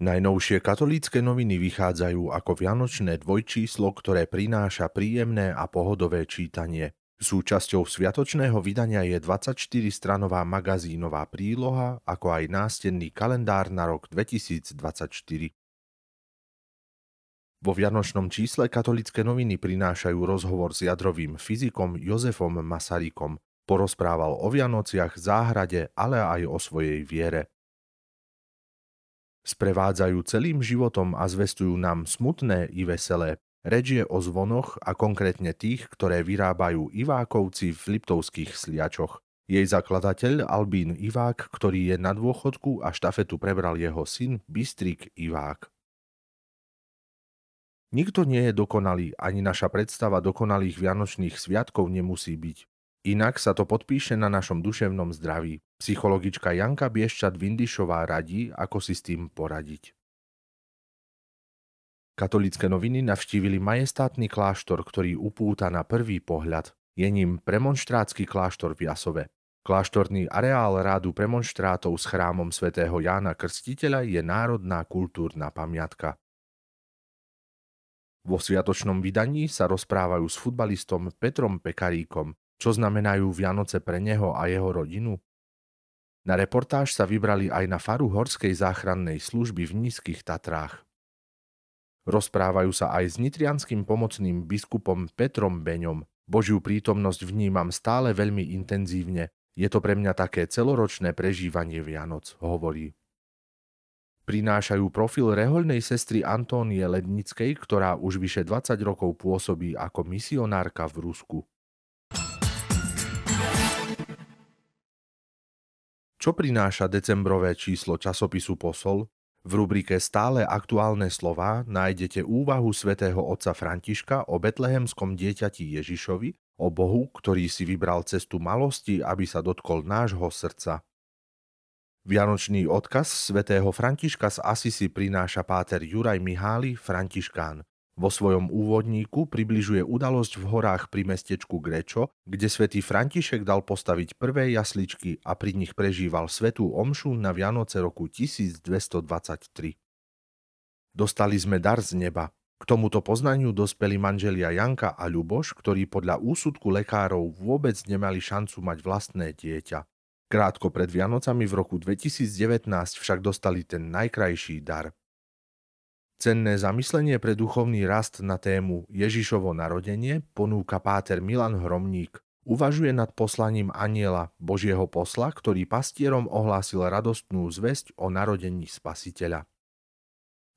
Najnovšie katolícke noviny vychádzajú ako vianočné dvojčíslo, ktoré prináša príjemné a pohodové čítanie. Súčasťou sviatočného vydania je 24-stranová magazínová príloha, ako aj nástenný kalendár na rok 2024. Vo vianočnom čísle katolické noviny prinášajú rozhovor s jadrovým fyzikom Jozefom Masarykom. Porozprával o Vianociach, záhrade, ale aj o svojej viere. Sprevádzajú celým životom a zvestujú nám smutné i veselé. Reč je o zvonoch a konkrétne tých, ktoré vyrábajú Ivákovci v Liptovských sliačoch. Jej zakladateľ Albín Ivák, ktorý je na dôchodku a štafetu prebral jeho syn Bystrik Ivák. Nikto nie je dokonalý, ani naša predstava dokonalých vianočných sviatkov nemusí byť. Inak sa to podpíše na našom duševnom zdraví. Psychologička Janka Bieščat-Vindišová radí, ako si s tým poradiť. Katolické noviny navštívili majestátny kláštor, ktorý upúta na prvý pohľad. Je ním premonštrátsky kláštor v Jasove. Kláštorný areál rádu premonštrátov s chrámom svätého Jána Krstiteľa je národná kultúrna pamiatka. Vo sviatočnom vydaní sa rozprávajú s futbalistom Petrom Pekaríkom, čo znamenajú Vianoce pre neho a jeho rodinu? Na reportáž sa vybrali aj na faru Horskej záchrannej služby v Nízkych Tatrách. Rozprávajú sa aj s nitrianským pomocným biskupom Petrom Beňom. Božiu prítomnosť vnímam stále veľmi intenzívne. Je to pre mňa také celoročné prežívanie Vianoc, hovorí. Prinášajú profil rehoľnej sestry Antónie Lednickej, ktorá už vyše 20 rokov pôsobí ako misionárka v Rusku. Čo prináša decembrové číslo časopisu Posol? V rubrike Stále aktuálne slová nájdete úvahu svätého otca Františka o betlehemskom dieťati Ježišovi, o Bohu, ktorý si vybral cestu malosti, aby sa dotkol nášho srdca. Vianočný odkaz svätého Františka z Asisi prináša páter Juraj Mihály, Františkán. Vo svojom úvodníku približuje udalosť v horách pri mestečku Grečo, kde svätý František dal postaviť prvé jasličky a pri nich prežíval svetú omšu na Vianoce roku 1223. Dostali sme dar z neba. K tomuto poznaniu dospeli manželia Janka a Ľuboš, ktorí podľa úsudku lekárov vôbec nemali šancu mať vlastné dieťa. Krátko pred Vianocami v roku 2019 však dostali ten najkrajší dar – Cenné zamyslenie pre duchovný rast na tému Ježišovo narodenie ponúka páter Milan Hromník. Uvažuje nad poslaním aniela, Božieho posla, ktorý pastierom ohlásil radostnú zväzť o narodení spasiteľa.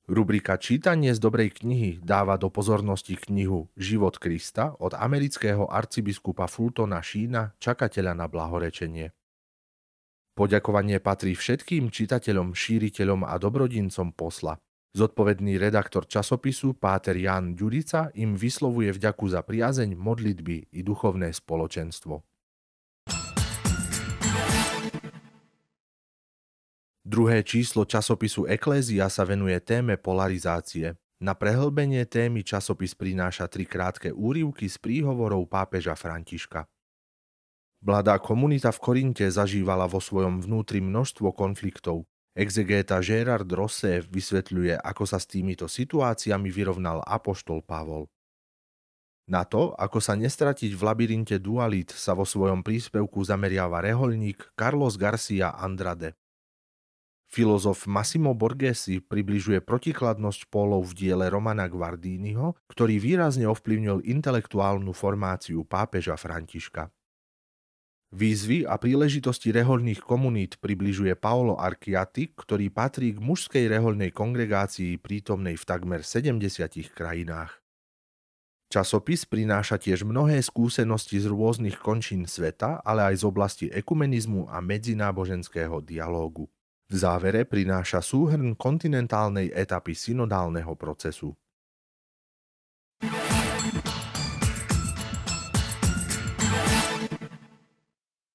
Rubrika Čítanie z dobrej knihy dáva do pozornosti knihu Život Krista od amerického arcibiskupa Fultona Šína, čakateľa na blahorečenie. Poďakovanie patrí všetkým čitateľom, šíriteľom a dobrodincom posla. Zodpovedný redaktor časopisu Páter Jan Ďurica im vyslovuje vďaku za priazeň, modlitby i duchovné spoločenstvo. Druhé číslo časopisu Eklézia sa venuje téme polarizácie. Na prehlbenie témy časopis prináša tri krátke úrivky z príhovorov pápeža Františka. Mladá komunita v Korinte zažívala vo svojom vnútri množstvo konfliktov. Exegéta Gérard Rossé vysvetľuje, ako sa s týmito situáciami vyrovnal apoštol Pavol. Na to, ako sa nestratiť v labyrinte dualít, sa vo svojom príspevku zameriava reholník Carlos Garcia Andrade. Filozof Massimo Borghesi približuje protikladnosť pólov v diele Romana Guardiniho, ktorý výrazne ovplyvnil intelektuálnu formáciu pápeža Františka. Výzvy a príležitosti rehoľných komunít približuje Paolo Archiati, ktorý patrí k mužskej rehoľnej kongregácii prítomnej v takmer 70 krajinách. Časopis prináša tiež mnohé skúsenosti z rôznych končín sveta, ale aj z oblasti ekumenizmu a medzináboženského dialógu. V závere prináša súhrn kontinentálnej etapy synodálneho procesu.